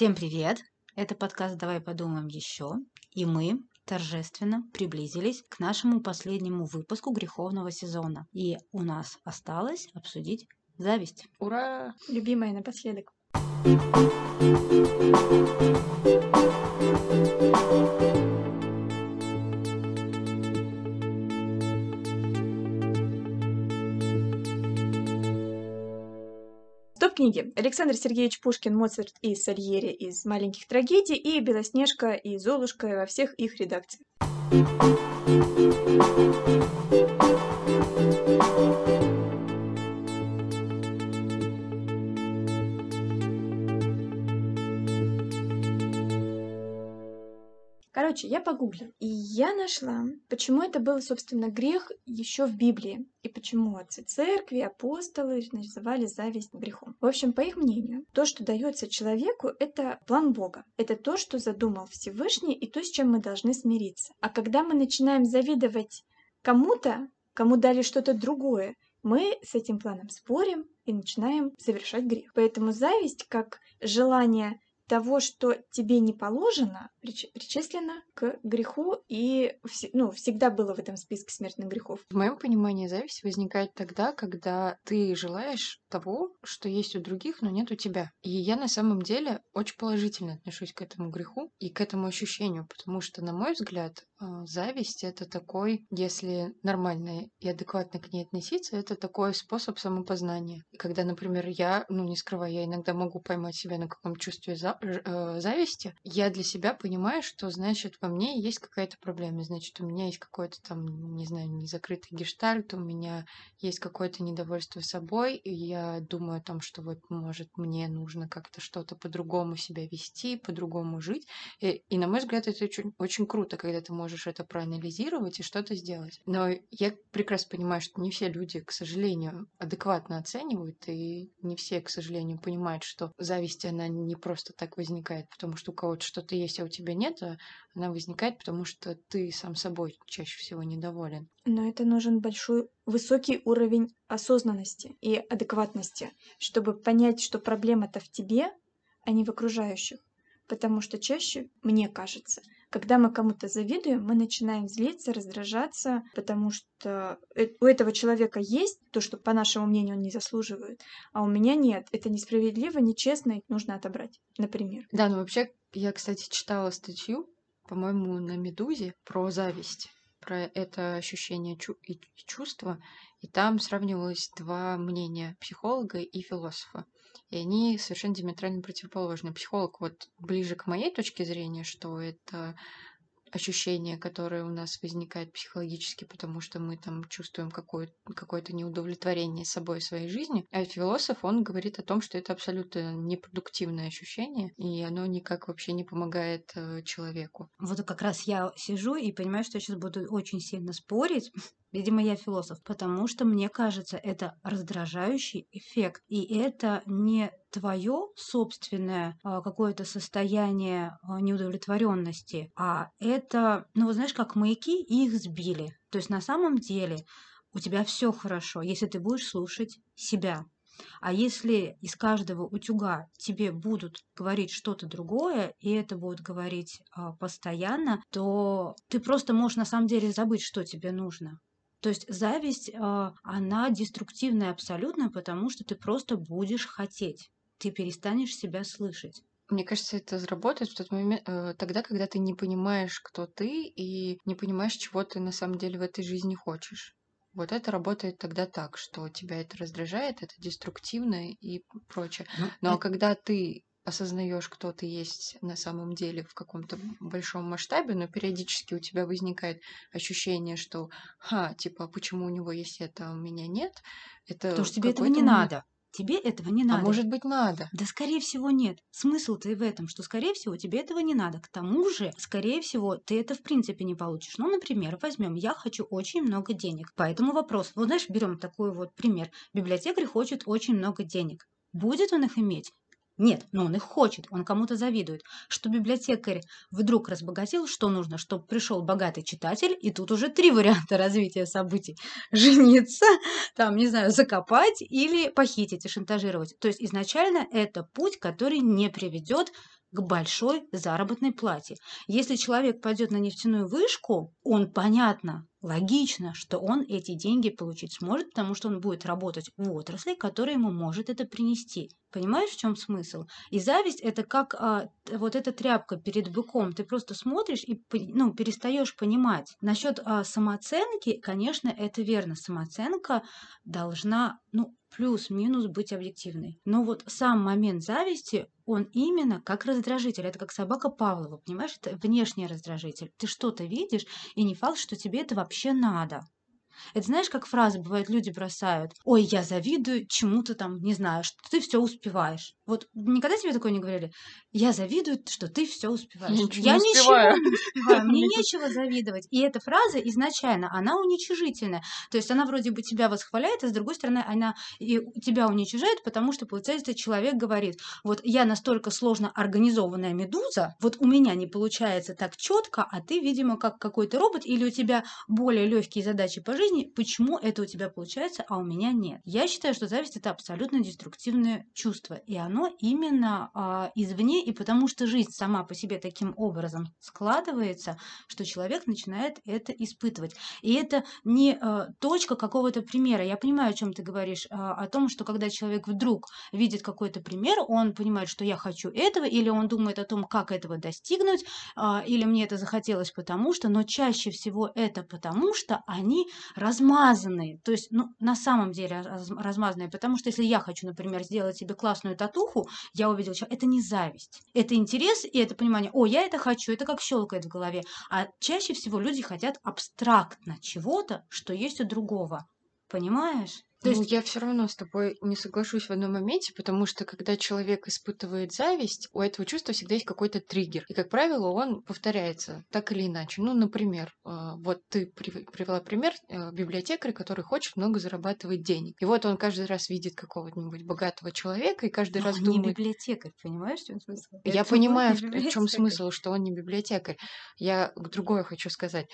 Всем привет! Это подкаст «Давай подумаем еще». И мы торжественно приблизились к нашему последнему выпуску греховного сезона. И у нас осталось обсудить зависть. Ура! Любимая напоследок. Топ-книги. Александр Сергеевич Пушкин, Моцарт и Сальери из «Маленьких трагедий» и Белоснежка и Золушка во всех их редакциях. Короче, я погуглила, и я нашла, почему это был, собственно, грех еще в Библии, и почему отцы церкви, апостолы называли зависть грехом. В общем, по их мнению, то, что дается человеку, это план Бога. Это то, что задумал Всевышний, и то, с чем мы должны смириться. А когда мы начинаем завидовать кому-то, кому дали что-то другое, мы с этим планом спорим и начинаем совершать грех. Поэтому зависть, как желание того, что тебе не положено, причислено к греху и ну, всегда было в этом списке смертных грехов. В моем понимании зависть возникает тогда, когда ты желаешь того, что есть у других, но нет у тебя. И я на самом деле очень положительно отношусь к этому греху и к этому ощущению, потому что, на мой взгляд, а, зависть это такой, если нормально и адекватно к ней относиться, это такой способ самопознания. Когда, например, я, ну не скрываю, я иногда могу поймать себя на каком чувстве за, э, зависти, я для себя понимаю, что значит во мне есть какая-то проблема, значит у меня есть какой-то там, не знаю, незакрытый гештальт, у меня есть какое-то недовольство собой, и я думаю о том, что вот может мне нужно как-то что-то по-другому себя вести, по-другому жить. И, и на мой взгляд это очень, очень круто, когда ты можешь это проанализировать и что-то сделать. Но я прекрасно понимаю, что не все люди, к сожалению, адекватно оценивают, и не все, к сожалению, понимают, что зависть, она не просто так возникает, потому что у кого-то что-то есть, а у тебя нет, а она возникает, потому что ты сам собой чаще всего недоволен. Но это нужен большой, высокий уровень осознанности и адекватности, чтобы понять, что проблема-то в тебе, а не в окружающих. Потому что чаще, мне кажется, когда мы кому-то завидуем, мы начинаем злиться, раздражаться, потому что э, у этого человека есть то, что, по нашему мнению, он не заслуживает, а у меня нет. Это несправедливо, нечестно, и нужно отобрать, например. Да, ну вообще, я, кстати, читала статью, по-моему, на «Медузе» про зависть про это ощущение чу- и чувства, и там сравнивалось два мнения психолога и философа и они совершенно диаметрально противоположны. Психолог вот ближе к моей точке зрения, что это ощущение, которое у нас возникает психологически, потому что мы там чувствуем какое- какое-то неудовлетворение собой своей жизни. А философ, он говорит о том, что это абсолютно непродуктивное ощущение, и оно никак вообще не помогает э, человеку. Вот как раз я сижу и понимаю, что я сейчас буду очень сильно спорить, Видимо, я философ, потому что мне кажется, это раздражающий эффект. И это не твое собственное а, какое-то состояние а, неудовлетворенности, а это, ну, вот знаешь, как маяки, их сбили. То есть на самом деле у тебя все хорошо, если ты будешь слушать себя. А если из каждого утюга тебе будут говорить что-то другое, и это будут говорить а, постоянно, то ты просто можешь на самом деле забыть, что тебе нужно. То есть зависть, а, она деструктивная абсолютно, потому что ты просто будешь хотеть. Ты перестанешь себя слышать. Мне кажется, это заработает в тот момент, э, тогда, когда ты не понимаешь, кто ты, и не понимаешь, чего ты на самом деле в этой жизни хочешь. Вот это работает тогда так, что тебя это раздражает, это деструктивно и прочее. Ну, Но это... когда ты осознаешь, кто ты есть на самом деле в каком-то большом масштабе, но периодически у тебя возникает ощущение, что, ха, типа, почему у него есть это, а у меня нет. Это Потому что тебе этого не надо. Тебе этого не а надо. А может быть, надо? Да, скорее всего, нет. Смысл-то и в этом, что, скорее всего, тебе этого не надо. К тому же, скорее всего, ты это в принципе не получишь. Ну, например, возьмем, я хочу очень много денег. Поэтому вопрос, вот знаешь, берем такой вот пример. Библиотекарь хочет очень много денег. Будет он их иметь? Нет, но он их хочет, он кому-то завидует. Что библиотекарь вдруг разбогател, что нужно, чтобы пришел богатый читатель, и тут уже три варианта развития событий. Жениться, там, не знаю, закопать или похитить и шантажировать. То есть изначально это путь, который не приведет к большой заработной плате. Если человек пойдет на нефтяную вышку, он, понятно, логично, что он эти деньги получить сможет, потому что он будет работать в отрасли, которая ему может это принести. Понимаешь, в чем смысл? И зависть это как а, вот эта тряпка перед быком. Ты просто смотришь и ну, перестаешь понимать. Насчет а, самооценки, конечно, это верно. Самооценка должна, ну, плюс-минус быть объективной. Но вот сам момент зависти, он именно как раздражитель. Это как собака Павлова, понимаешь? Это внешний раздражитель. Ты что-то видишь, и не факт, что тебе это вообще надо. Это знаешь, как фразы бывают, люди бросают. Ой, я завидую чему-то там, не знаю, что ты все успеваешь. Вот никогда тебе такое не говорили? Я завидую, что ты все успеваешь. Ничего я не успеваю. ничего не успеваю. Мне нечего завидовать. И эта фраза изначально, она уничижительная. То есть она вроде бы тебя восхваляет, а с другой стороны, она и тебя уничижает, потому что, получается, человек говорит, вот я настолько сложно организованная медуза, вот у меня не получается так четко, а ты, видимо, как какой-то робот, или у тебя более легкие задачи по жизни, почему это у тебя получается, а у меня нет. Я считаю, что зависть это абсолютно деструктивное чувство, и оно именно а, извне, и потому что жизнь сама по себе таким образом складывается, что человек начинает это испытывать. И это не а, точка какого-то примера. Я понимаю, о чем ты говоришь, а, о том, что когда человек вдруг видит какой-то пример, он понимает, что я хочу этого, или он думает о том, как этого достигнуть, а, или мне это захотелось потому что, но чаще всего это потому что они размазанные. То есть, ну, на самом деле раз- размазанные. Потому что если я хочу, например, сделать себе классную татуху, я увидела человека, это не зависть. Это интерес и это понимание, о, я это хочу, это как щелкает в голове. А чаще всего люди хотят абстрактно чего-то, что есть у другого. Понимаешь? То Ну, есть, я все равно с тобой не соглашусь в одном моменте, потому что когда человек испытывает зависть, у этого чувства всегда есть какой-то триггер. И, как правило, он повторяется так или иначе. Ну, например, э, вот ты прив- привела пример э, библиотекаря, который хочет много зарабатывать денег. И вот он каждый раз видит какого-нибудь богатого человека и каждый но раз он не думает, библиотекарь, понимаешь, в чем смысл? Я Это понимаю, он в не чем смысл, что он не библиотекарь. Я другое хочу сказать.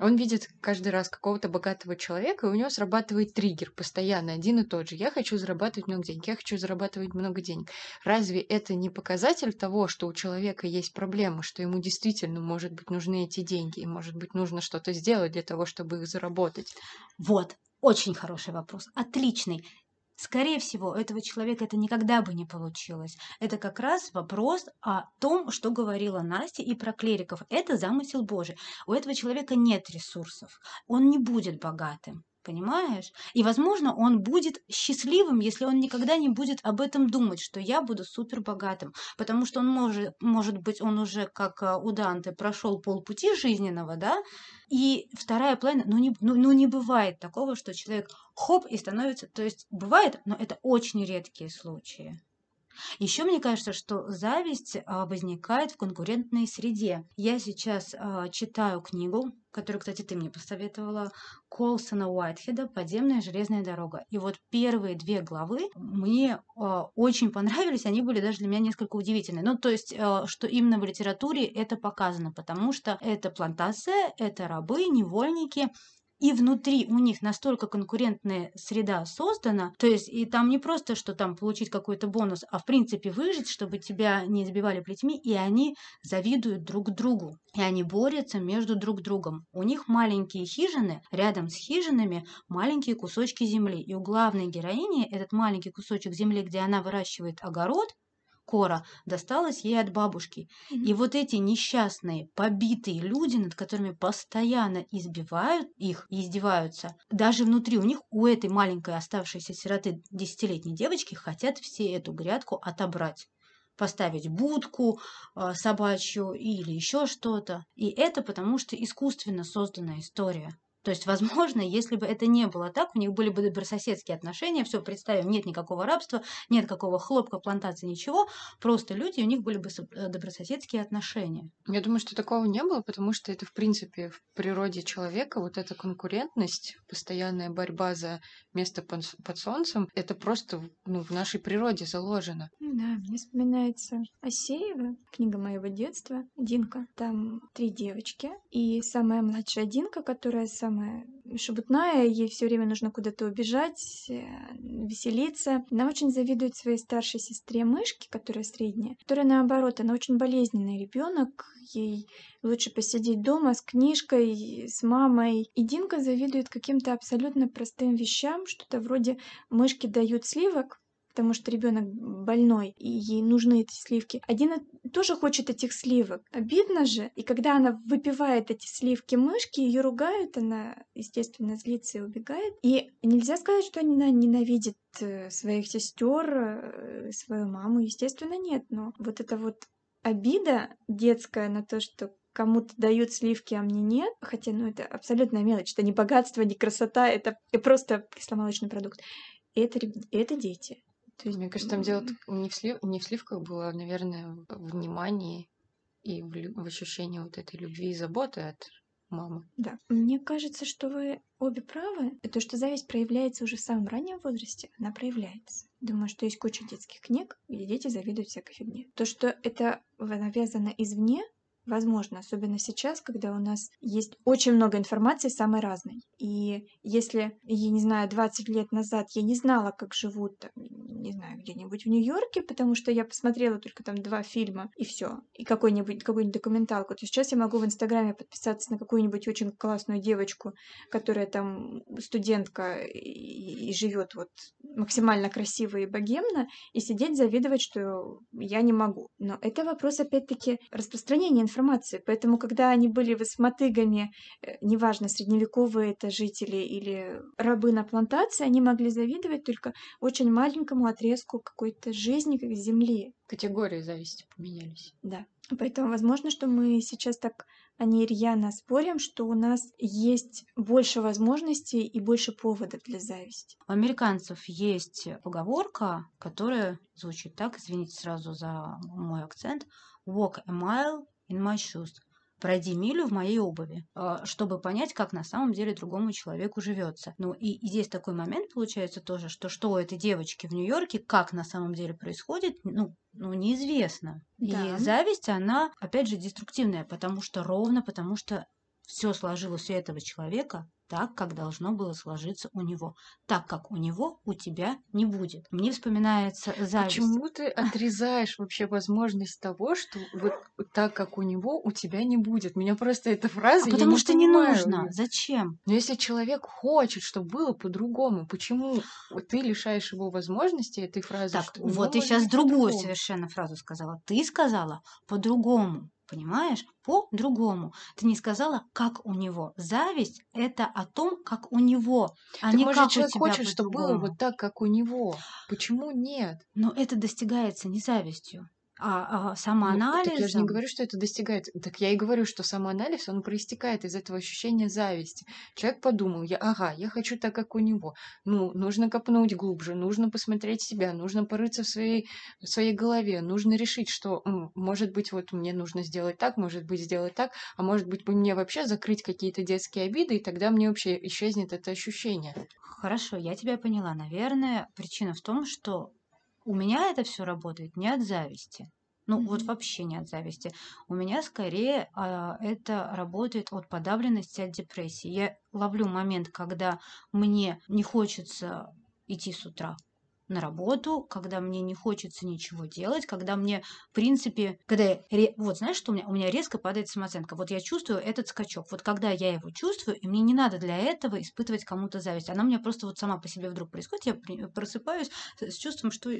Он видит каждый раз какого-то богатого человека, и у него срабатывает триггер постоянно, один и тот же. Я хочу зарабатывать много денег, я хочу зарабатывать много денег. Разве это не показатель того, что у человека есть проблемы, что ему действительно, может быть, нужны эти деньги, и, может быть, нужно что-то сделать для того, чтобы их заработать? Вот, очень хороший вопрос, отличный. Скорее всего, у этого человека это никогда бы не получилось. Это как раз вопрос о том, что говорила Настя и про клериков. Это замысел Божий. У этого человека нет ресурсов. Он не будет богатым. Понимаешь? И, возможно, он будет счастливым, если он никогда не будет об этом думать, что я буду супер богатым. Потому что он может, может быть, он уже, как а, у Данте, прошел полпути жизненного, да, и вторая половина, ну не, ну, ну не бывает такого, что человек хоп и становится, то есть бывает, но это очень редкие случаи. Еще мне кажется, что зависть а, возникает в конкурентной среде. Я сейчас а, читаю книгу, которую, кстати, ты мне посоветовала, Колсона Уайтхеда «Подземная железная дорога». И вот первые две главы мне а, очень понравились, они были даже для меня несколько удивительны. Ну, то есть, а, что именно в литературе это показано, потому что это плантация, это рабы, невольники, и внутри у них настолько конкурентная среда создана, то есть и там не просто, что там получить какой-то бонус, а в принципе выжить, чтобы тебя не забивали плетьми, и они завидуют друг другу, и они борются между друг другом. У них маленькие хижины, рядом с хижинами маленькие кусочки земли, и у главной героини этот маленький кусочек земли, где она выращивает огород, Кора досталась ей от бабушки. И вот эти несчастные, побитые люди, над которыми постоянно избивают их и издеваются, даже внутри у них, у этой маленькой оставшейся сироты десятилетней девочки, хотят все эту грядку отобрать поставить будку э, собачью или еще что-то. И это потому, что искусственно созданная история. То есть, возможно, если бы это не было так, у них были бы добрососедские отношения, все, представим, нет никакого рабства, нет какого хлопка, плантации, ничего, просто люди, у них были бы э, добрососедские отношения. Я думаю, что такого не было, потому что это, в принципе, в природе человека, вот эта конкурентность, постоянная борьба за место под, солнцем, это просто в- ну, в нашей природе заложено. Да, мне вспоминается Асеева, книга моего детства, Динка. Там три девочки, и самая младшая Динка, которая самая самая шебутная, ей все время нужно куда-то убежать, э, веселиться. Она очень завидует своей старшей сестре Мышке, которая средняя, которая наоборот, она очень болезненный ребенок, ей лучше посидеть дома с книжкой, с мамой. И Динка завидует каким-то абсолютно простым вещам, что-то вроде мышки дают сливок, потому что ребенок больной, и ей нужны эти сливки. Один тоже хочет этих сливок. Обидно же. И когда она выпивает эти сливки мышки, ее ругают, она, естественно, злится и убегает. И нельзя сказать, что она ненавидит э, своих сестер, э, свою маму. Естественно, нет. Но вот это вот обида детская на то, что кому-то дают сливки, а мне нет. Хотя, ну, это абсолютная мелочь. Это не богатство, не красота, это просто кисломолочный продукт. Это, это дети. То есть, мне кажется, там дело не в, слив... не в сливках было, а, наверное, в внимании и в, в ощущении вот этой любви и заботы от мамы. Да. Мне кажется, что вы обе правы. То, что зависть проявляется уже в самом раннем возрасте, она проявляется. Думаю, что есть куча детских книг, где дети завидуют всякой фигне. То, что это навязано извне, Возможно, особенно сейчас, когда у нас есть очень много информации самой разной. И если, я не знаю, 20 лет назад я не знала, как живут, не знаю, где-нибудь в Нью-Йорке, потому что я посмотрела только там два фильма и все, и какой-нибудь какую нибудь документалку, то сейчас я могу в Инстаграме подписаться на какую-нибудь очень классную девочку, которая там студентка и, и живет вот максимально красиво и богемно, и сидеть завидовать, что я не могу. Но это вопрос, опять-таки, распространения информации. Поэтому, когда они были с мотыгами, э, неважно, средневековые это жители или рабы на плантации, они могли завидовать только очень маленькому отрезку какой-то жизни, как земли. Категории зависти поменялись. Да. Поэтому возможно, что мы сейчас так они рьяно спорим, что у нас есть больше возможностей и больше поводов для зависти. У американцев есть поговорка, которая звучит так, извините сразу за мой акцент, walk a mile in my shoes пройди милю в моей обуви, а, чтобы понять, как на самом деле другому человеку живется. Ну и, и здесь такой момент получается тоже, что что у этой девочки в Нью-Йорке, как на самом деле происходит, ну, ну неизвестно. Да. И зависть, она, опять же, деструктивная, потому что ровно, потому что все сложилось у этого человека так, как должно было сложиться у него. Так, как у него, у тебя не будет. Мне вспоминается зависть. Почему ты отрезаешь вообще возможность того, что вот так, как у него, у тебя не будет? Меня просто эта фраза... А потому не что понимаю. не нужно. Зачем? Но если человек хочет, чтобы было по-другому, почему ты лишаешь его возможности этой фразы? Так, вот ты сейчас другую совершенно фразу сказала. Ты сказала по-другому понимаешь, по-другому. Ты не сказала, как у него. Зависть – это о том, как у него, а так, не может, как человек у тебя хочет, чтобы было вот так, как у него. Почему нет? Но это достигается не завистью а, а самоанализом... Ну, так я же не говорю, что это достигает. Так я и говорю, что самоанализ, он проистекает из этого ощущения зависти. Человек подумал, я, ага, я хочу так, как у него. Ну, нужно копнуть глубже, нужно посмотреть себя, нужно порыться в своей, в своей голове, нужно решить, что, может быть, вот мне нужно сделать так, может быть, сделать так, а может быть, мне вообще закрыть какие-то детские обиды, и тогда мне вообще исчезнет это ощущение. Хорошо, я тебя поняла. Наверное, причина в том, что у меня это все работает не от зависти. Ну, mm-hmm. вот вообще не от зависти. У меня скорее а, это работает от подавленности, от депрессии. Я ловлю момент, когда мне не хочется идти с утра на работу, когда мне не хочется ничего делать, когда мне, в принципе, когда я, вот знаешь, что у меня? У меня резко падает самооценка. Вот я чувствую этот скачок. Вот когда я его чувствую, и мне не надо для этого испытывать кому-то зависть. Она у меня просто вот сама по себе вдруг происходит. Я просыпаюсь с чувством, что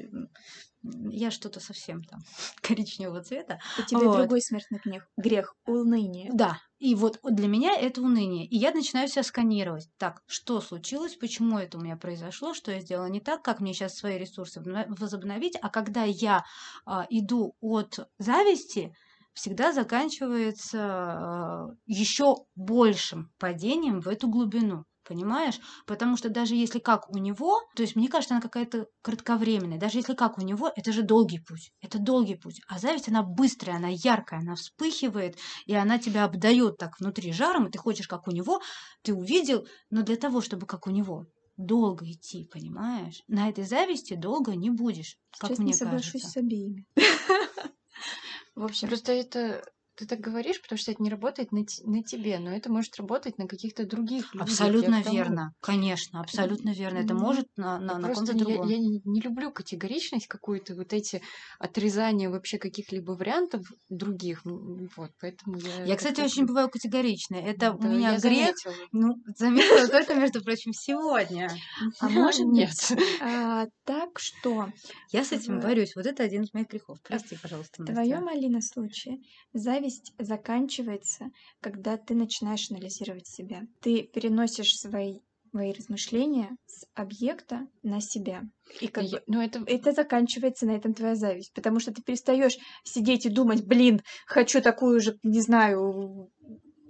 я что-то совсем там коричневого цвета. У тебя вот. другой смертный грех. Грех, уныние. Да, и вот для меня это уныние. И я начинаю себя сканировать. Так, что случилось, почему это у меня произошло, что я сделала не так, как мне сейчас свои ресурсы возобновить. А когда я а, иду от зависти, всегда заканчивается а, еще большим падением в эту глубину понимаешь? Потому что даже если как у него, то есть мне кажется, она какая-то кратковременная, даже если как у него, это же долгий путь, это долгий путь. А зависть, она быстрая, она яркая, она вспыхивает, и она тебя обдает так внутри жаром, и ты хочешь как у него, ты увидел, но для того, чтобы как у него, долго идти, понимаешь? На этой зависти долго не будешь, как Сейчас мне не соглашусь кажется. с обеими. В общем, просто это ты так говоришь, потому что это не работает на, на тебе, но это может работать на каких-то других людях. Абсолютно верно. Конечно, абсолютно верно. Это может на, на, на ком-то другом. Я, я не, не люблю категоричность какую-то, вот эти отрезания вообще каких-либо вариантов других. Вот, поэтому я... Я, кстати, очень бываю категоричной. Это да, у меня грех. Заметила. Ну, заметила только, между прочим, сегодня. А может нет. А, так что... Я с этим борюсь. Вот это один из моих грехов. Прости, пожалуйста, В твоем, Алина, случае зависть заканчивается, когда ты начинаешь анализировать себя. Ты переносишь свои свои размышления с объекта на себя. И как я, бы, ну это... это заканчивается на этом твоя зависть, потому что ты перестаешь сидеть и думать, блин, хочу такую же, не знаю,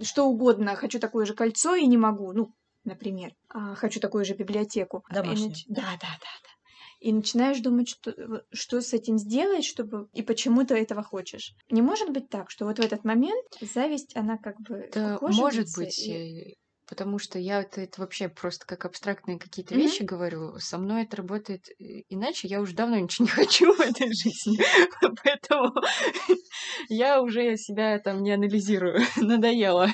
что угодно, хочу такое же кольцо и не могу, ну, например, а, хочу такую же библиотеку. Домашнюю. Да, да, да, да. И начинаешь думать, что, что с этим сделать, чтобы и почему ты этого хочешь. Не может быть так, что вот в этот момент зависть, она как бы да, может быть. И потому что я это, это вообще просто как абстрактные какие-то mm-hmm. вещи говорю. Со мной это работает иначе. Я уже давно ничего не хочу в этой жизни, поэтому я уже себя там не анализирую, надоело.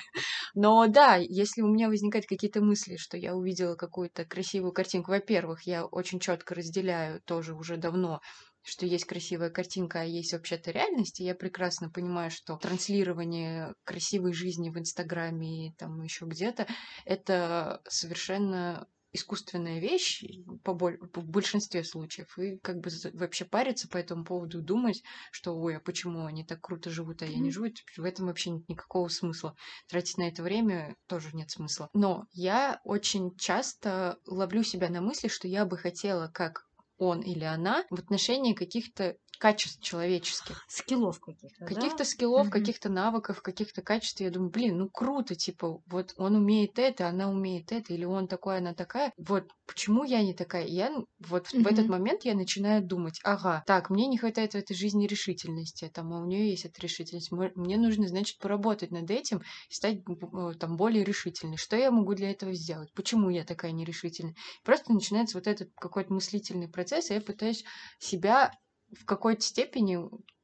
Но да, если у меня возникают какие-то мысли, что я увидела какую-то красивую картинку, во-первых, я очень четко разделяю тоже уже давно что есть красивая картинка, а есть вообще-то реальность. И я прекрасно понимаю, что транслирование красивой жизни в Инстаграме и там еще где-то это совершенно искусственная вещь по, боль, по большинстве случаев. И как бы вообще париться по этому поводу, думать, что ой, а почему они так круто живут, а я не живу, в этом вообще нет никакого смысла. Тратить на это время тоже нет смысла. Но я очень часто ловлю себя на мысли, что я бы хотела как он или она в отношении каких-то качеств человеческих. Скиллов каких-то. Каких-то да? скиллов, mm-hmm. каких-то навыков, каких-то качеств. Я думаю, блин, ну круто, типа, вот он умеет это, она умеет это, или он такой, она такая. Вот почему я не такая? Я вот mm-hmm. в этот момент я начинаю думать, ага, так, мне не хватает в этой жизни решительности, там, а у нее есть эта решительность. Мне нужно, значит, поработать над этим и стать э, там более решительной. Что я могу для этого сделать? Почему я такая нерешительная? Просто начинается вот этот какой-то мыслительный процесс, и я пытаюсь себя в какой-то степени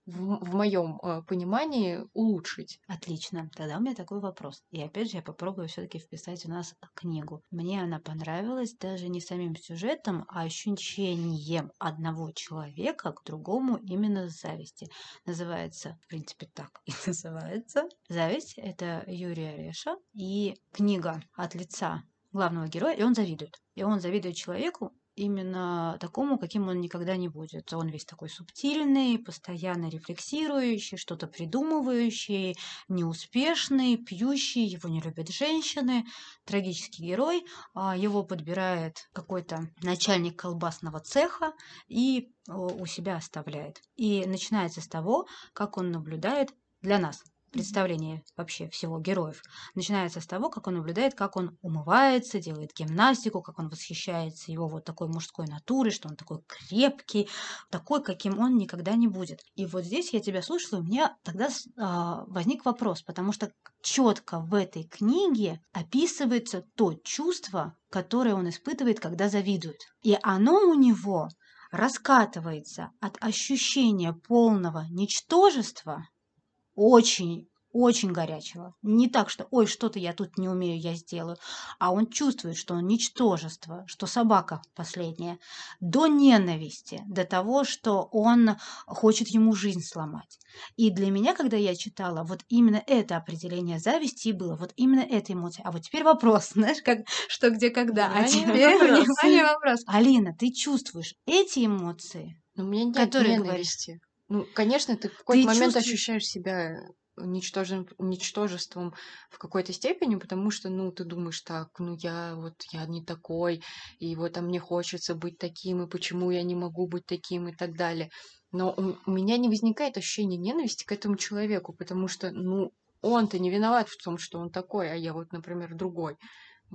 в, в моем э, понимании улучшить. Отлично. Тогда у меня такой вопрос. И опять же, я попробую все-таки вписать у нас книгу. Мне она понравилась даже не самим сюжетом, а ощущением одного человека к другому именно зависти. Называется, в принципе, так и называется. Зависть это Юрий Ореша и книга от лица главного героя, и он завидует. И он завидует человеку, именно такому, каким он никогда не будет. Он весь такой субтильный, постоянно рефлексирующий, что-то придумывающий, неуспешный, пьющий, его не любят женщины. Трагический герой. А, его подбирает какой-то начальник колбасного цеха и у себя оставляет. И начинается с того, как он наблюдает для нас, представление вообще всего героев начинается с того, как он наблюдает, как он умывается, делает гимнастику, как он восхищается его вот такой мужской натурой, что он такой крепкий, такой, каким он никогда не будет. И вот здесь я тебя слушала, у меня тогда э, возник вопрос, потому что четко в этой книге описывается то чувство, которое он испытывает, когда завидует. И оно у него раскатывается от ощущения полного ничтожества очень очень горячего. Не так, что «ой, что-то я тут не умею, я сделаю», а он чувствует, что он ничтожество, что собака последняя, до ненависти, до того, что он хочет ему жизнь сломать. И для меня, когда я читала, вот именно это определение зависти и было, вот именно эта эмоция. А вот теперь вопрос, знаешь, как что, где, когда. А теперь, внимание, вопрос. Алина, ты чувствуешь эти эмоции, Но у меня нет которые ненависти. Говоришь? Ну, конечно, ты в какой-то момент чувствуешь... ощущаешь себя ничтожен, ничтожеством в какой-то степени, потому что, ну, ты думаешь так, ну, я вот, я не такой, и вот, а мне хочется быть таким, и почему я не могу быть таким, и так далее. Но у меня не возникает ощущения ненависти к этому человеку, потому что, ну, он-то не виноват в том, что он такой, а я вот, например, другой.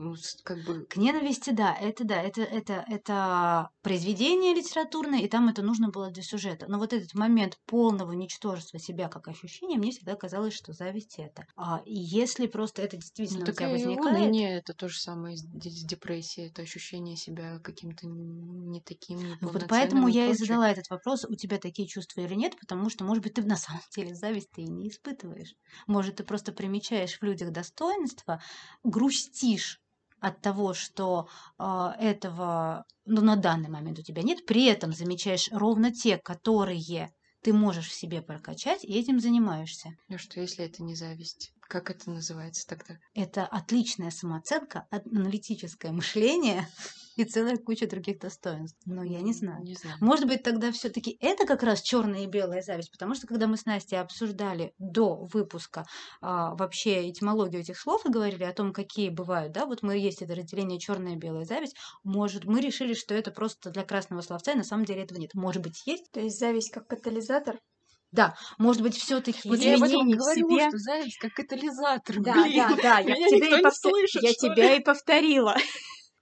Ну, как бы... К ненависти, да, это да, это, это, это произведение литературное, и там это нужно было для сюжета. Но вот этот момент полного ничтожества себя как ощущения, мне всегда казалось, что зависть это. А и если просто это Ну, действительно у так тебя и возникает, уныние это то же самое с, де- с депрессией, это ощущение себя каким-то не таким, Ну Вот поэтому и я и прочее. задала этот вопрос, у тебя такие чувства или нет, потому что, может быть, ты на самом деле зависть ты и не испытываешь. Может, ты просто примечаешь в людях достоинства, грустишь от того, что а, этого ну, на данный момент у тебя нет, при этом замечаешь ровно те, которые ты можешь в себе прокачать, и этим занимаешься. Ну что, если это не зависть? Как это называется тогда? Это отличная самооценка, аналитическое мышление и целая куча других достоинств. Но я не знаю. Не знаю. Может быть, тогда все-таки это как раз черная и белая зависть, потому что когда мы с Настей обсуждали до выпуска а, вообще этимологию этих слов и говорили о том, какие бывают, да, вот мы есть это разделение черная и белая зависть, может, мы решили, что это просто для красного словца, и на самом деле этого нет. Может быть, есть? То есть зависть как катализатор? Да, может быть, все-таки Вот я об этом говорю, себе. что зависть как катализатор, Да, блин. да, да, я, тебя, и повтор- слышит, я тебя и повторила.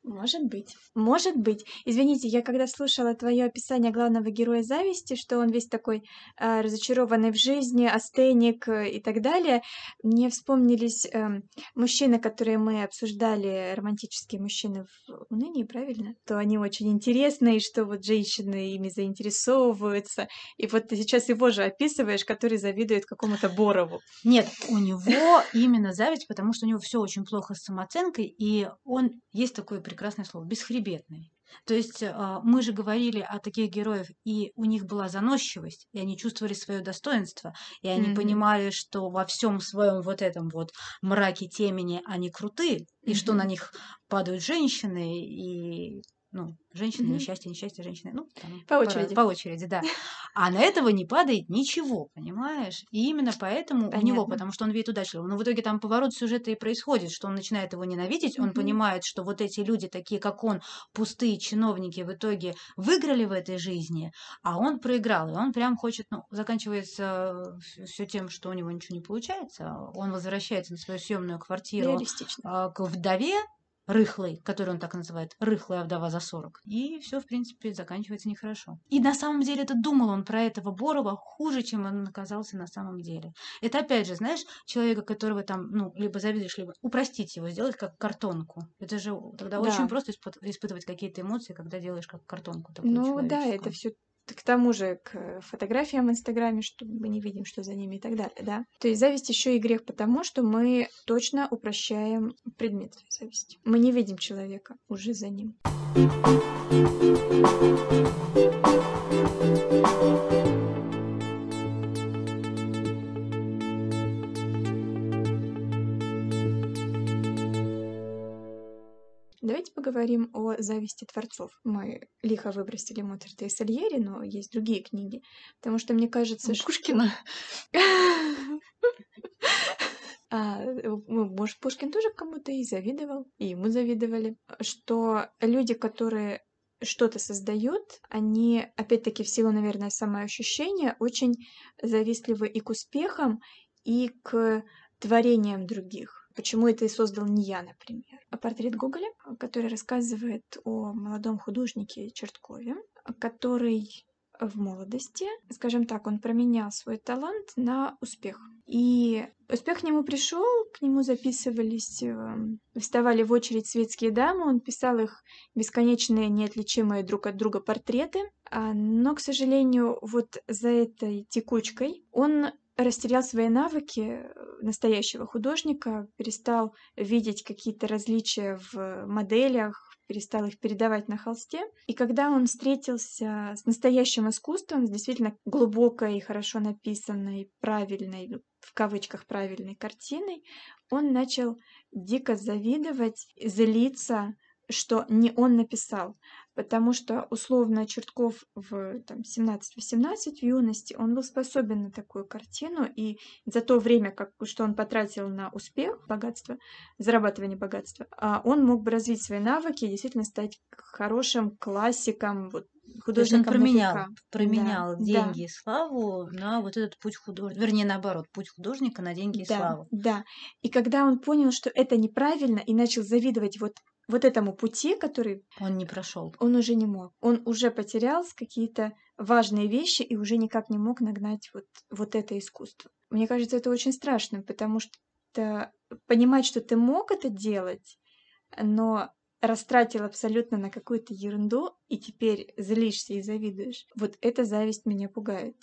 Может быть. Может быть. Извините, я когда слушала твое описание главного героя зависти, что он весь такой э, разочарованный в жизни, астеник э, и так далее, мне вспомнились эм, мужчины, которые мы обсуждали, романтические мужчины в унынии, правильно? То они очень интересные, что вот женщины ими заинтересовываются. И вот ты сейчас его же описываешь, который завидует какому-то Борову. Нет, у него именно зависть, потому что у него все очень плохо с самооценкой, и он, есть такое прекрасное слово, бесхребетный. То есть а, мы же говорили о таких героях, и у них была заносчивость, и они чувствовали свое достоинство, и они Мгм. понимали, что во всем своем вот этом вот мраке темени они крутые, и что на них падают женщины, и ну, женщины, Мгм. несчастье, несчастье, женщины, ну, там, По очереди. По очереди, да. А на этого не падает ничего, понимаешь? И именно поэтому у него, Понятно. потому что он видит удачливого. Но в итоге там поворот сюжета и происходит, что он начинает его ненавидеть, он Мгм. понимает, что вот эти люди, такие как он, пустые чиновники, в итоге выиграли в этой жизни, а он проиграл. И он прям хочет, ну, заканчивается все тем, что у него ничего не получается. Он возвращается на свою съемную квартиру а, к вдове рыхлой, которую он так называет, рыхлая вдова за 40. И все, в принципе, заканчивается нехорошо. И на самом деле это думал он про этого Борова хуже, чем он оказался на самом деле. Это опять же, знаешь, человека, которого там, ну, либо завидуешь, либо упростить его, сделать как картонку. Это же тогда Да. очень просто испыт- испытывать какие-то эмоции, когда делаешь как картонку такую Ну да, это все к тому же к фотографиям в Инстаграме, что мы не видим, что за ними и так далее, да. То есть зависть еще и грех потому, что мы точно упрощаем предмет зависти. Мы не видим человека уже за ним. Давайте поговорим о зависти творцов. Мы лихо выбросили Моцарта и Сальери, но есть другие книги. Потому что мне кажется, что... Пушкина. А, ну, может, Пушкин тоже кому-то и завидовал, и ему завидовали, что люди, которые что-то создают, они, опять-таки, в силу, наверное, самоощущения, очень завистливы и к успехам, и к творениям других. Почему это и создал не я, например. А Портрет Гоголя, который рассказывает о молодом художнике Черткове, который в молодости, скажем так, он променял свой талант на успех. И успех к нему пришел, к нему записывались, эм, вставали в очередь светские дамы, он писал их бесконечные, неотличимые друг от друга портреты, а, но, к сожалению, вот за этой текучкой он растерял свои навыки э, настоящего художника, перестал видеть какие-то различия в моделях, перестал их передавать на холсте. И когда он встретился с настоящим искусством, с действительно глубокой, хорошо написанной, правильной, ну, в кавычках правильной картиной, он начал дико завидовать, злиться, что не он написал. Потому что, условно, Чертков в там, 17-18 в юности, он был способен на такую картину, и за то время, как, что он потратил на успех, богатство, зарабатывание богатства, а он мог бы развить свои навыки и действительно стать хорошим классиком, вот, То есть он художником променял, века. променял да. деньги и славу на вот этот путь художника, вернее, наоборот, путь художника на деньги и Да, славу. да. И когда он понял, что это неправильно, и начал завидовать вот, вот этому пути, который Он не прошел. он уже не мог. Он уже потерял какие-то важные вещи и уже никак не мог нагнать вот, вот это искусство. Мне кажется, это очень страшно, потому что понимать, что ты мог это делать, но растратил абсолютно на какую-то ерунду, и теперь злишься и завидуешь. Вот эта зависть меня пугает.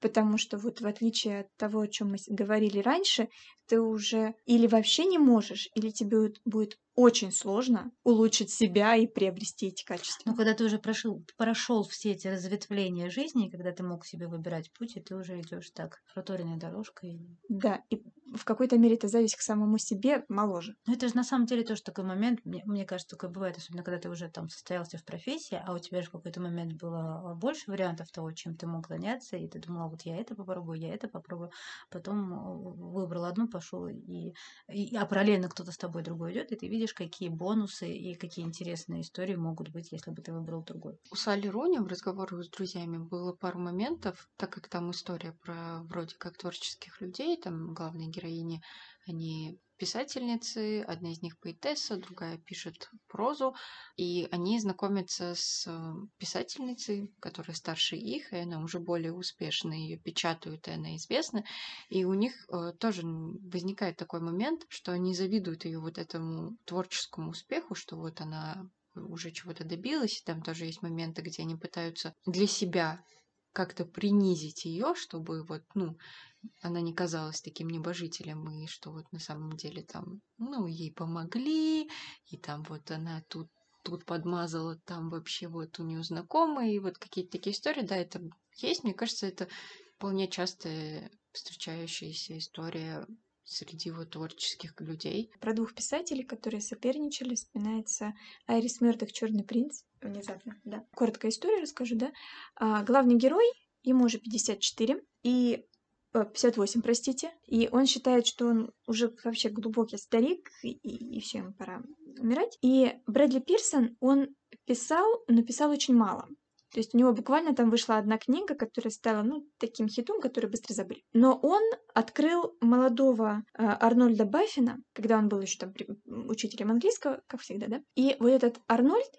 Потому что вот в отличие от того, о чем мы говорили раньше, ты уже или вообще не можешь, или тебе будет- очень сложно улучшить себя и приобрести эти качества. Но когда ты уже прошел, прошел все эти разветвления жизни, когда ты мог себе выбирать путь, и ты уже идешь так проторенной дорожкой. Да, и в какой-то мере эта зависть к самому себе моложе. Но это же на самом деле тоже такой момент, мне, мне кажется, такое бывает, особенно когда ты уже там состоялся в профессии, а у тебя же в какой-то момент было больше вариантов того, чем ты мог заняться, и ты думала, вот я это попробую, я это попробую, потом э, выбрал одну, пошел, и, и- а параллельно кто-то с тобой другой идет, и ты видишь, какие бонусы и какие интересные истории могут быть, если бы ты выбрал другой. У Салли Руни в разговорах с друзьями было пару моментов, так как там история про вроде как творческих людей, там главные героини, они писательницы, одна из них поэтесса, другая пишет прозу, и они знакомятся с э, писательницей, которая старше их, и она уже более успешна, ее печатают, и она известна, и у них э, тоже возникает такой момент, что они завидуют ее вот этому творческому успеху, что вот она уже чего-то добилась, и там тоже есть моменты, где они пытаются для себя как-то принизить ее, чтобы вот, ну, она не казалась таким небожителем, и что вот на самом деле там, ну, ей помогли, и там вот она тут тут подмазала, там вообще вот у нее знакомые, и вот какие-то такие истории, да, это есть, мне кажется, это вполне частая встречающаяся история среди вот творческих людей. Про двух писателей, которые соперничали, вспоминается Айрис Мёрдок «Черный принц». Внезапно, да. Короткая история расскажу, да. А, главный герой, ему уже 54, и э, 58, простите, и он считает, что он уже вообще глубокий старик, и, и все, ему пора умирать. И Брэдли Пирсон, он писал, но писал очень мало. То есть у него буквально там вышла одна книга, которая стала, ну, таким хитом, который быстро забыли. Но он открыл молодого э, Арнольда Баффина, когда он был еще там учителем английского, как всегда, да. И вот этот Арнольд,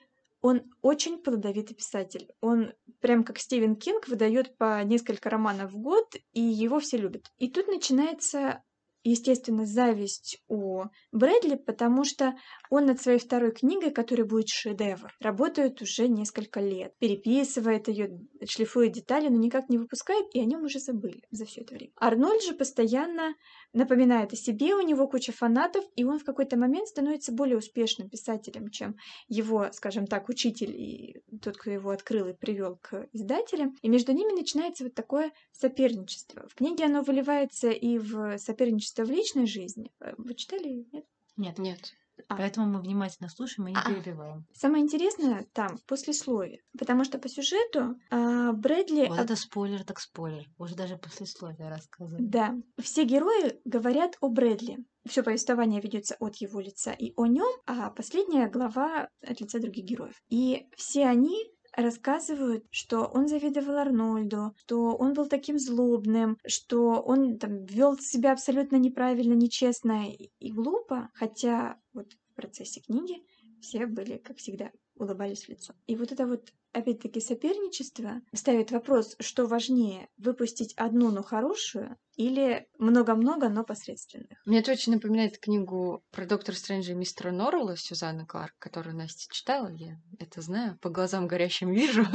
он очень плодовитый писатель. Он прям как Стивен Кинг выдает по несколько романов в год, и его все любят. И тут начинается естественно, зависть у Брэдли, потому что он над своей второй книгой, которая будет шедевр, работает уже несколько лет, переписывает ее, шлифует детали, но никак не выпускает, и о нем уже забыли за все это время. Арнольд же постоянно напоминает о себе, у него куча фанатов, и он в какой-то момент становится более успешным писателем, чем его, скажем так, учитель и тот, кто его открыл и привел к издателям. И между ними начинается вот такое соперничество. В книге оно выливается и в соперничество в личной жизни. Вы читали? Нет? Нет. Нет. А. Поэтому мы внимательно слушаем и не А. перебиваем. Самое интересное там послесловие, потому что по сюжету а, Брэдли... Вот об- это спойлер, так спойлер. Уже даже послесловие рассказываю. Да, все герои говорят о Брэдли. Все повествование ведется от его лица и о нем, а последняя глава от лица других героев. И все они рассказывают, что он завидовал Арнольду, что он был таким злобным, что он там вел себя абсолютно неправильно, нечестно и глупо, хотя вот в процессе книги все были, как всегда, улыбались в лицо. И вот это вот, опять-таки, соперничество ставит вопрос, что важнее, выпустить одну, но хорошую, или много-много, но посредственных. Мне это очень напоминает книгу про доктора Стрэнджа и мистера Норрелла Сюзанны Кларк, которую Настя читала, я это знаю, по глазам горящим вижу.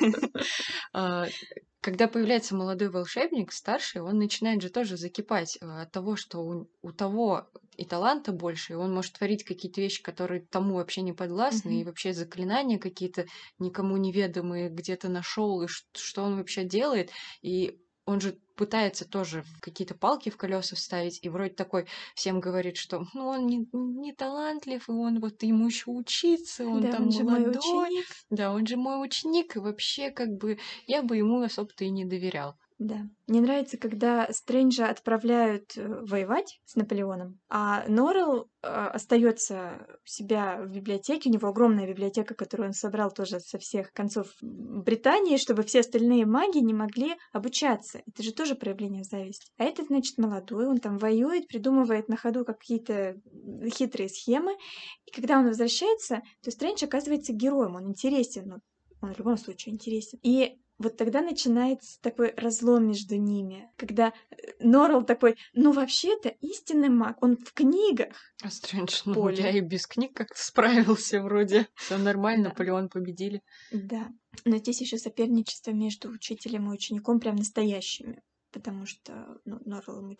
А, Когда появляется молодой волшебник, старший, он начинает же тоже закипать э, от того, что у, у того и таланта больше, и он может творить какие-то вещи, которые тому вообще не подвластны, Мгм. и вообще заклинания какие-то никому неведомые где-то нашел, и что он вообще делает, и он же пытается тоже какие-то палки в колеса вставить, и вроде такой всем говорит, что ну, он не, не талантлив, и он вот ему еще учиться, он да, там он же мой молодой, ученик. да, он же мой ученик, и вообще как бы я бы ему особо-то и не доверял. Да. Мне нравится, когда Стрэнджа отправляют э, воевать с Наполеоном, а Норрелл э, остается у себя в библиотеке. У него огромная библиотека, которую он собрал тоже со всех концов Британии, чтобы все остальные маги не могли обучаться. Это же тоже проявление зависти. А этот, значит, молодой, он там воюет, придумывает на ходу какие-то хитрые схемы. И когда он возвращается, то Стрэндж оказывается героем, он интересен, он в любом случае интересен. И вот тогда начинается такой разлом между ними, когда э, Норрелл такой, ну вообще-то истинный маг, он в книгах. А Стрэндж, ну я и без книг как-то справился вроде. Все нормально, да. Наполеон победили. Да, но здесь еще соперничество между учителем и учеником прям настоящими потому что ну, Норрелл ему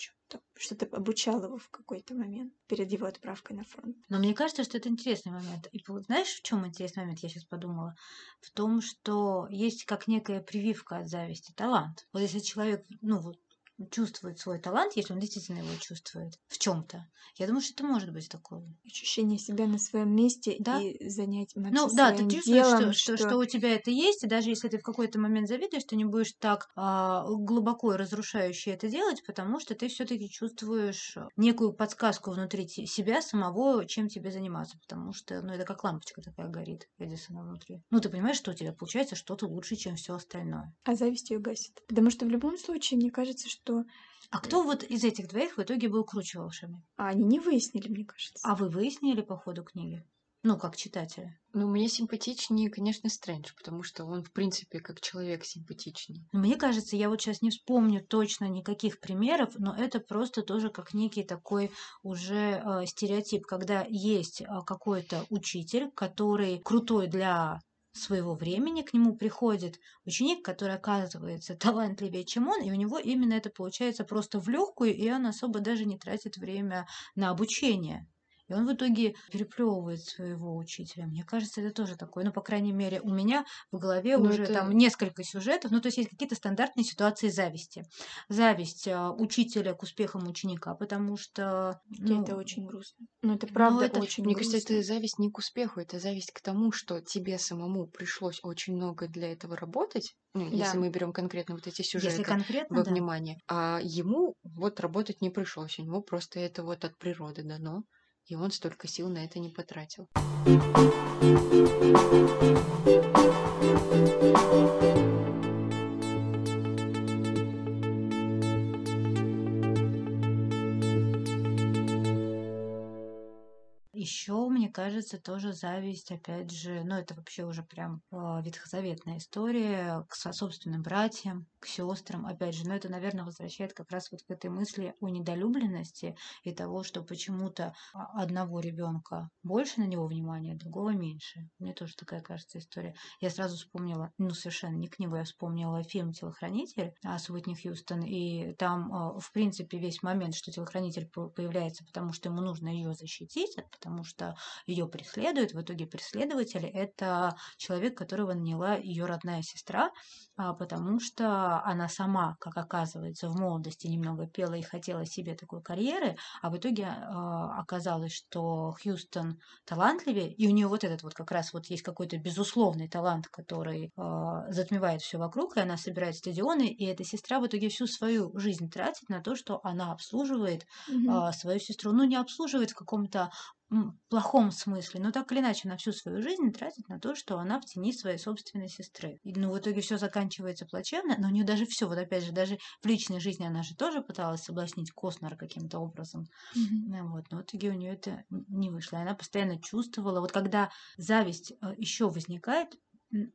что-то обучал его в какой-то момент перед его отправкой на фронт. Но мне кажется, что это интересный момент. И знаешь, в чем интересный момент, я сейчас подумала? В том, что есть как некая прививка от зависти, талант. Вот если человек, ну вот чувствует свой талант, если он действительно его чувствует в чем-то. Я думаю, что это может быть такое. Ощущение себя на своем месте да? и занять Ну да, ты чувствуешь, делом, что, что... Что, у тебя это есть, и даже если ты в какой-то момент завидуешь, ты не будешь так а, глубоко и разрушающе это делать, потому что ты все-таки чувствуешь некую подсказку внутри себя самого, чем тебе заниматься, потому что, ну, это как лампочка такая горит Эдисона внутри. Ну, ты понимаешь, что у тебя получается что-то лучше, чем все остальное. А зависть ее гасит. Потому что в любом случае, мне кажется, что что... А кто вот из этих двоих в итоге был круче волшебник? А они не выяснили, мне кажется. А вы выяснили по ходу книги? Ну, как читателя. Ну, мне симпатичнее, конечно, Стрэндж, потому что он, в принципе, как человек симпатичнее. Мне кажется, я вот сейчас не вспомню точно никаких примеров, но это просто тоже как некий такой уже э, стереотип, когда есть э, какой-то учитель, который крутой для своего времени к нему приходит ученик, который оказывается талантливее, чем он, и у него именно это получается просто в легкую, и он особо даже не тратит время на обучение. И он в итоге переплевывает своего учителя. Мне кажется, это тоже такое. Ну, по крайней мере, у меня в голове ну, уже это... там несколько сюжетов. Ну, то есть есть какие-то стандартные ситуации зависти. Зависть а, учителя к успехам ученика, потому что... Ну, это очень грустно. Ну, это правда ну, это, очень Мне грустно. кажется, это зависть не к успеху, это зависть к тому, что тебе самому пришлось очень много для этого работать, ну, да. если мы берем конкретно вот эти сюжеты если конкретно, во да. внимание, а ему вот работать не пришлось, у него просто это вот от природы дано и он столько сил на это не потратил. Кажется, тоже зависть, опять же, ну это вообще уже прям э, ветхозаветная история к собственным братьям, к сестрам, опять же, но это, наверное, возвращает как раз вот к этой мысли о недолюбленности и того, что почему-то одного ребенка больше на него внимания, другого меньше. Мне тоже такая кажется история. Я сразу вспомнила, ну совершенно не книгу, я вспомнила фильм «Телохранитель» с Уитни Хьюстон, и там, э, в принципе, весь момент, что телохранитель появляется, потому что ему нужно ее защитить, потому что ее преследуют. В итоге преследователь – это человек, которого наняла ее родная сестра, а, потому что она сама, как оказывается, в молодости немного пела и хотела себе такой карьеры, а в итоге а, оказалось, что Хьюстон талантливее, и у нее вот этот вот как раз вот есть какой-то безусловный талант, который а, затмевает все вокруг, и она собирает стадионы, и эта сестра в итоге всю свою жизнь тратит на то, что она обслуживает mm-hmm. свою сестру. Ну, не обслуживает в каком-то плохом смысле, но так или иначе она всю свою жизнь тратит на то, что она в тени своей собственной сестры. И, ну, в итоге все заканчивается плачевно, но у нее даже все, вот опять же, даже в личной жизни она же тоже пыталась соблазнить Коснера каким-то образом. Mm-hmm. Вот, но в итоге у нее это не вышло. И она постоянно чувствовала, вот когда зависть э, еще возникает,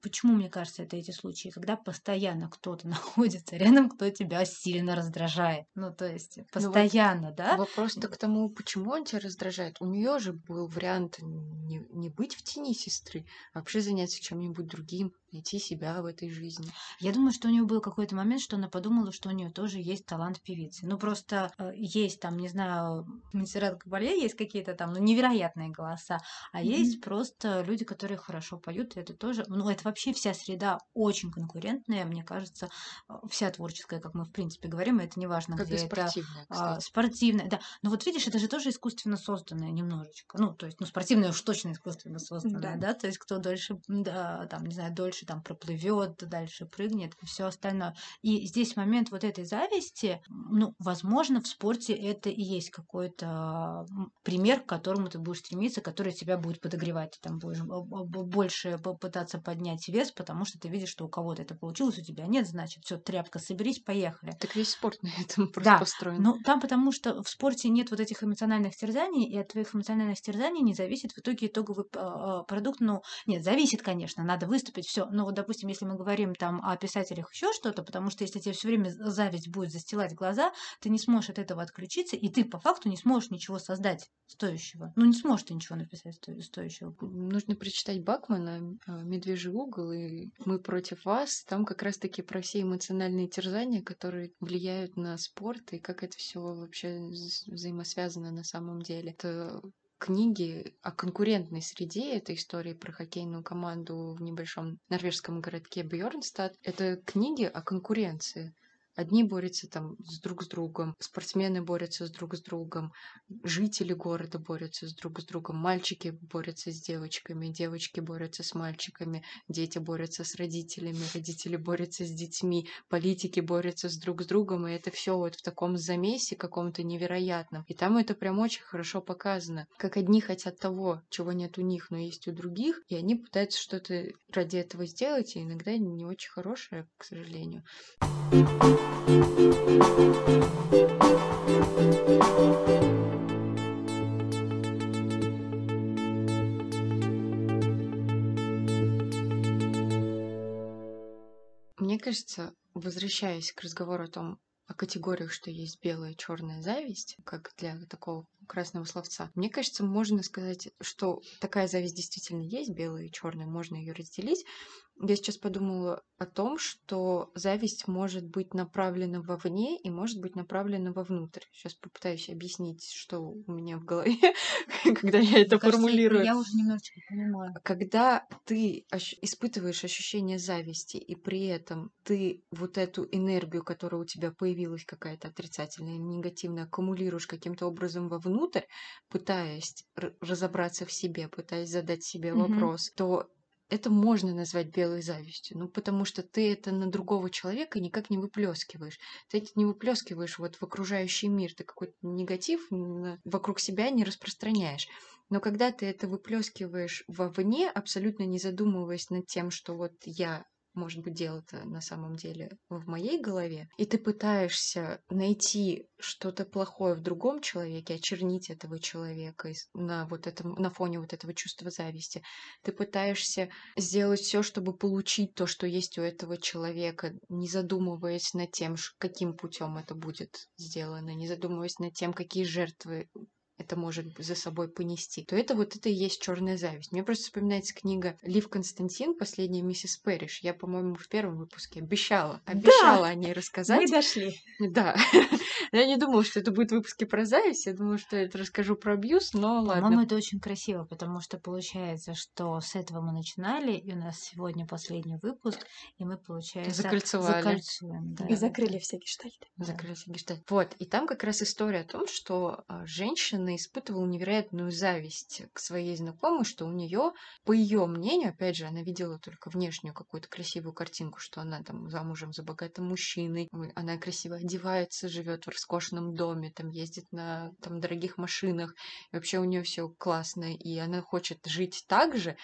Почему, мне кажется, это эти случаи, когда постоянно кто-то находится рядом, кто тебя сильно раздражает. Ну, то есть постоянно, ну, вот да? Вопрос-то к тому, почему он тебя раздражает. У нее же был вариант не, не быть в тени сестры, а вообще заняться чем-нибудь другим, найти себя в этой жизни. Я думаю, что у нее был какой-то момент, что она подумала, что у нее тоже есть талант певицы. Ну, просто э, есть там, не знаю, Монсеррат Кабале есть какие-то там, ну, невероятные голоса, а mm-hmm. есть просто люди, которые хорошо поют, и это тоже, ну, это вообще вся среда очень конкурентная, мне кажется, э, вся творческая, как мы, в принципе, говорим, и это не важно, как где спортивная, это. А, спортивная, да. Но вот видишь, это же тоже искусственно созданное немножечко. Ну, то есть, ну, спортивное уж точно искусственно созданное, да, да? то есть кто дольше, да, там, не знаю, дольше больше там проплывет, дальше прыгнет и все остальное. И здесь момент вот этой зависти, ну, возможно, в спорте это и есть какой-то пример, к которому ты будешь стремиться, который тебя будет подогревать. Ты там будешь больше попытаться поднять вес, потому что ты видишь, что у кого-то это получилось, у тебя нет, значит, все, тряпка, соберись, поехали. Так весь спорт на этом просто да. построен. Ну, там потому что в спорте нет вот этих эмоциональных терзаний, и от твоих эмоциональных терзаний не зависит в итоге итоговый а, продукт. Ну, нет, зависит, конечно, надо выступить, все. Но вот, допустим, если мы говорим там о писателях еще что-то, потому что если тебе все время зависть будет застилать глаза, ты не сможешь от этого отключиться, и ты по факту не сможешь ничего создать стоящего. Ну, не сможешь ты ничего написать стоящего. Нужно прочитать Бакмана а, «Медвежий угол» и «Мы против вас». Там как раз-таки про все эмоциональные терзания, которые влияют на спорт, и как это все вообще взаимосвязано на самом деле. Это книги о конкурентной среде. Это истории про хоккейную команду в небольшом норвежском городке Бьорнстад. Это книги о конкуренции. Одни борются там с друг с другом, спортсмены борются с друг с другом, жители города борются с друг с другом, мальчики борются с девочками, девочки борются с мальчиками, дети борются с родителями, родители борются с детьми, политики борются с друг с другом, и это все вот в таком замесе каком-то невероятном. И там это прям очень хорошо показано, как одни хотят того, чего нет у них, но есть у других, и они пытаются что-то ради этого сделать, и иногда не очень хорошее, к сожалению. Мне кажется, возвращаясь к разговору о том, о категориях, что есть белая черная зависть, как для такого красного словца. Мне кажется, можно сказать, что такая зависть действительно есть, белая и черная, можно ее разделить, я сейчас подумала о том, что зависть может быть направлена вовне и может быть направлена вовнутрь. Сейчас попытаюсь объяснить, что у меня в голове, когда я это формулирую. Я уже немножечко понимаю. Когда ты испытываешь ощущение зависти, и при этом ты вот эту энергию, которая у тебя появилась какая-то отрицательная, негативная, аккумулируешь каким-то образом вовнутрь, пытаясь разобраться в себе, пытаясь задать себе вопрос, то это можно назвать белой завистью, ну потому что ты это на другого человека никак не выплескиваешь. Ты это не выплескиваешь вот в окружающий мир, ты какой-то негатив вокруг себя не распространяешь. Но когда ты это выплескиваешь вовне, абсолютно не задумываясь над тем, что вот я может быть, дело-то на самом деле в моей голове, и ты пытаешься найти что-то плохое в другом человеке, очернить этого человека на вот этом, на фоне вот этого чувства зависти, ты пытаешься сделать все, чтобы получить то, что есть у этого человека, не задумываясь над тем, каким путем это будет сделано, не задумываясь над тем, какие жертвы это может за собой понести, то это вот это и есть черная зависть. Мне просто вспоминается книга Лив Константин «Последняя миссис Пэриш». Я, по-моему, в первом выпуске обещала, обещала да, о ней рассказать. Мы дошли. Да. Я не думала, что это будет выпуски про зависть, я думала, что я расскажу про абьюз, но ладно. По-моему, это очень красиво, потому что получается, что с этого мы начинали, и у нас сегодня последний выпуск, и мы, получается, закольцевали. закольцуем. Да, и закрыли все гештальты. Закрыли все гештальты. Вот, и там как раз история о том, что а, женщины Анна испытывала невероятную зависть к своей знакомой, что у нее, по ее мнению, опять же, она видела только внешнюю какую-то красивую картинку, что она там замужем за богатым мужчиной, она красиво одевается, живет в роскошном доме, там ездит на там, дорогих машинах, и вообще у нее все классно, и она хочет жить так же,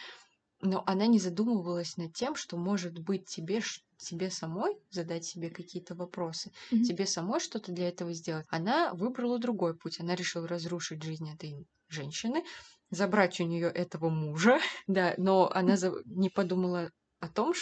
но она не задумывалась над тем, что может быть тебе тебе самой задать себе какие-то вопросы, mm-hmm. тебе самой что-то для этого сделать. Она выбрала другой путь. Она решила разрушить жизнь этой женщины, забрать у нее этого мужа, да, но она не подумала о том,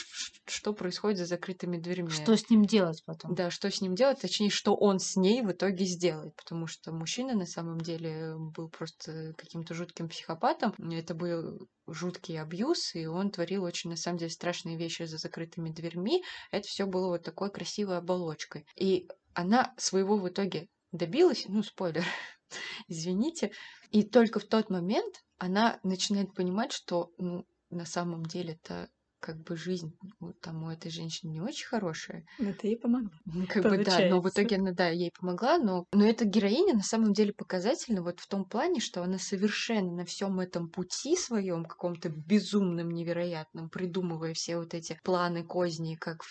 что происходит за закрытыми дверьми. Что с ним делать потом? Да, что с ним делать, точнее, что он с ней в итоге сделает, потому что мужчина на самом деле был просто каким-то жутким психопатом. Это был жуткий абьюз, и он творил очень, на самом деле, страшные вещи за закрытыми дверьми. Это все было вот такой красивой оболочкой. И она своего в итоге добилась, ну, спойлер, извините, и только в тот момент она начинает понимать, что ну, на самом деле-то как бы жизнь вот, там у этой женщины не очень хорошая. Но ты ей помогла. Ну, Как бы да, но в итоге она, да, ей помогла, но, но эта героиня на самом деле показательна вот в том плане, что она совершенно на всем этом пути своем, каком-то безумном, невероятном, придумывая все вот эти планы, козни, как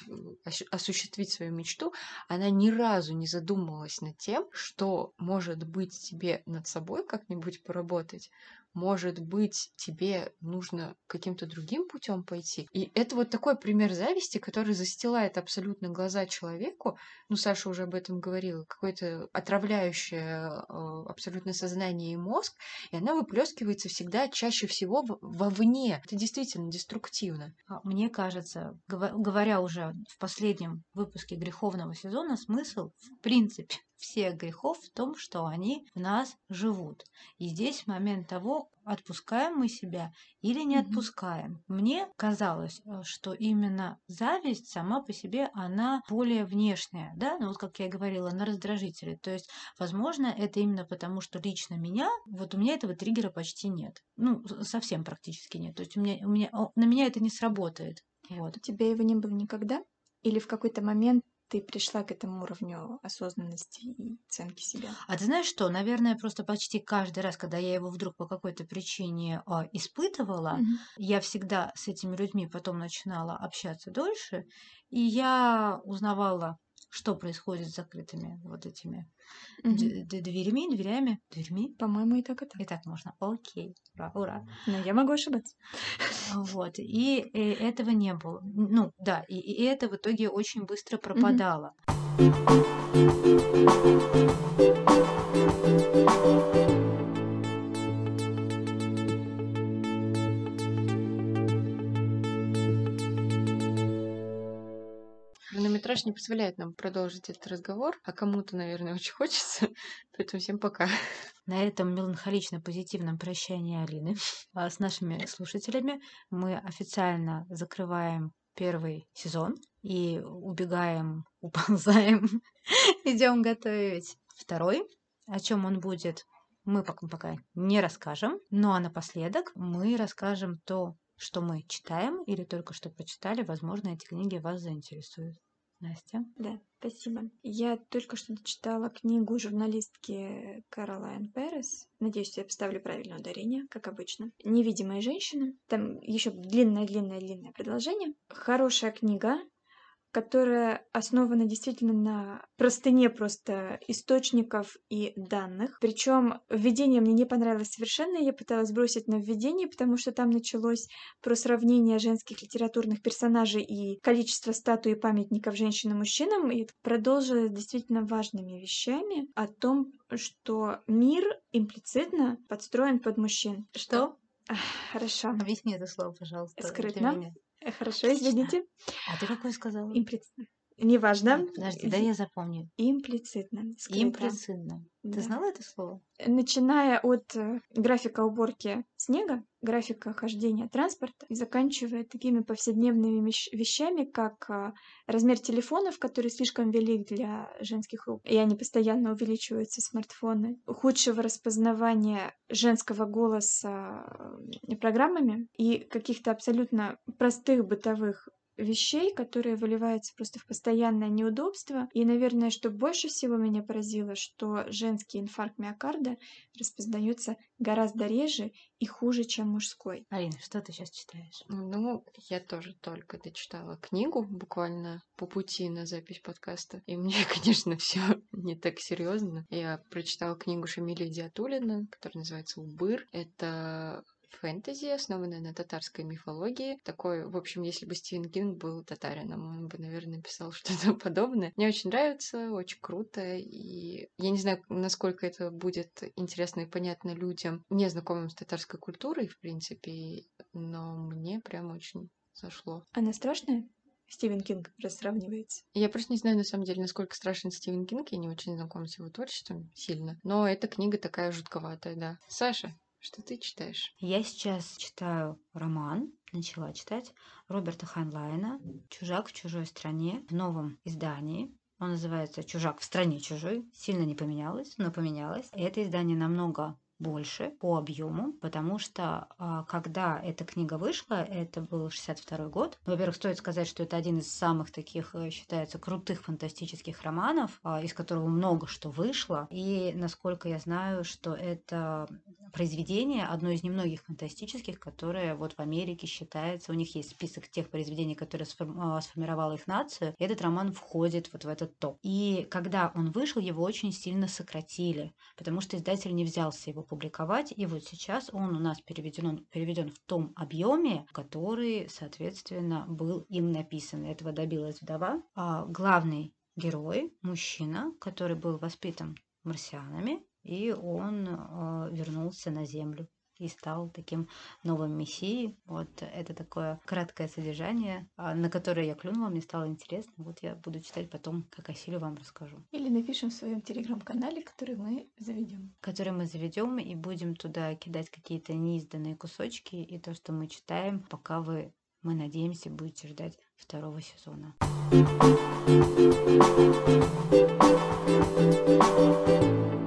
осуществить свою мечту, она ни разу не задумывалась над тем, что, может быть, тебе над собой как-нибудь поработать, может быть, тебе нужно каким-то другим путем пойти. И это вот такой пример зависти, который застилает абсолютно глаза человеку. Ну, Саша уже об этом говорила. Какое-то отравляющее э, абсолютно сознание и мозг. И она выплескивается всегда чаще всего вовне. Это действительно деструктивно. А Мне кажется, говоря уже в последнем выпуске греховного сезона, смысл, в принципе, всех грехов в том, что они в нас живут. И здесь момент того, отпускаем мы себя или не отпускаем. Мне казалось, э, что именно зависть сама по себе, она более внешняя, да, ну вот как я говорила, на раздражители. То есть, возможно, это именно потому, что лично меня, вот у меня этого триггера почти нет. Ну, совсем практически нет. То есть у меня, у меня, на меня это не сработает. Вот. У тебя его не было никогда? Или в какой-то момент ты пришла к этому уровню осознанности и оценки себя? А ты знаешь что? Наверное, просто почти каждый раз, когда я его вдруг по какой-то причине а, испытывала, Мгм. я всегда с этими людьми потом начинала общаться дольше, и я узнавала, что происходит с закрытыми вот этими Мгм. д- д- дверями, дверьми. По-моему, и так, и так. И так можно. Окей. Ура, ура. Но я могу ошибаться. Вот. И, э, этого не было. Ну, да, и, и это в итоге очень быстро пропадало. Хронометраж не позволяет нам продолжить этот разговор, а кому-то, наверное, очень хочется. Поэтому всем пока. На этом меланхолично-позитивном прощании Алины а, с нашими слушателями мы официально закрываем первый сезон и убегаем, уползаем, идем готовить второй. О чем он будет, мы пока, пока не расскажем. Ну а напоследок мы расскажем то, что мы читаем или только что прочитали. Возможно, эти книги вас заинтересуют. Настя? Да, спасибо. Я только что дочитала книгу журналистки Каролайн Перес. Надеюсь, я поставлю правильное ударение, как обычно. «Невидимая женщина». Там еще длинное-длинное-длинное предложение. Хорошая книга, которая основана действительно на простыне просто источников и данных. Причем введение мне не понравилось совершенно. Я пыталась бросить на введение, потому что там началось про сравнение женских литературных персонажей и количество статуй и памятников женщинам и мужчинам, и продолжила действительно важными вещами о том, что мир имплицитно подстроен под мужчин. Что? Хорошо. Объясни это слово, пожалуйста. Скрытно. Хорошо, извините. А ты какое сказала? Имплицитно. Неважно. Подожди, да я запомню. Имплицитно. скрыто. Импрецидно. Ты Да. знала это слово? Начиная от э, графика уборки снега, графика хождения транспорта, и заканчивая такими повседневными вещ- вещами, как а, размер телефонов, который слишком велик для женских рук, и они постоянно увеличиваются, смартфоны, худшего распознавания женского голоса э, программами и каких-то абсолютно простых бытовых вещей, которые выливаются просто в постоянное неудобство. И, наверное, что больше всего меня поразило, что женский инфаркт миокарда распознается гораздо реже и хуже, чем мужской. Алина, что ты сейчас читаешь? Ну, я тоже только дочитала книгу буквально по пути на запись подкаста. И мне, конечно, все не так серьезно. Я прочитала книгу Шамиля Диатулина, которая называется «Убыр». Это фэнтези, основанное на татарской мифологии. Такой, в общем, если бы Стивен Кинг был татарином, он бы, наверное, написал что-то подобное. Мне очень нравится, очень круто, и я не знаю, насколько это будет интересно и понятно людям, не знакомым с татарской культурой, в принципе, но мне прям очень зашло. Она страшная? Стивен Кинг раз сравнивается. Я просто не знаю, на самом деле, насколько страшен Стивен Кинг, я не очень знакома с его творчеством сильно, но эта книга такая жутковатая, да. Саша, что ты читаешь? Я сейчас читаю роман, начала читать, Роберта Хайнлайна «Чужак в чужой стране» в новом издании. Он называется «Чужак в стране чужой». Сильно не поменялось, но поменялось. Это издание намного больше по объему, потому что а, когда эта книга вышла, это был 62 год. Во-первых, стоит сказать, что это один из самых таких, э, считается, крутых фантастических романов, а, из которого много что вышло. И, насколько я знаю, что это произведение, одно из немногих фантастических, которое вот в Америке считается, у них есть список тех произведений, которые а, сформировала их нацию, и этот роман входит вот в этот топ. И когда он вышел, его очень сильно сократили, потому что издатель не взялся его публиковать, и вот сейчас он у нас переведен, он переведен в том объеме, который, соответственно, был им написан. Этого добилась вдова. А главный герой, мужчина, который был воспитан марсианами, и он э, вернулся на Землю и стал таким новым мессией. Вот это такое краткое содержание, а, на которое я клюнула, мне стало интересно. Вот я буду читать потом, как осилю вам расскажу. Или напишем в своем телеграм-канале, который мы заведем. Который мы заведем и будем туда кидать какие-то неизданные кусочки и то, что мы читаем, пока вы, мы надеемся, будете ждать второго сезона. thank you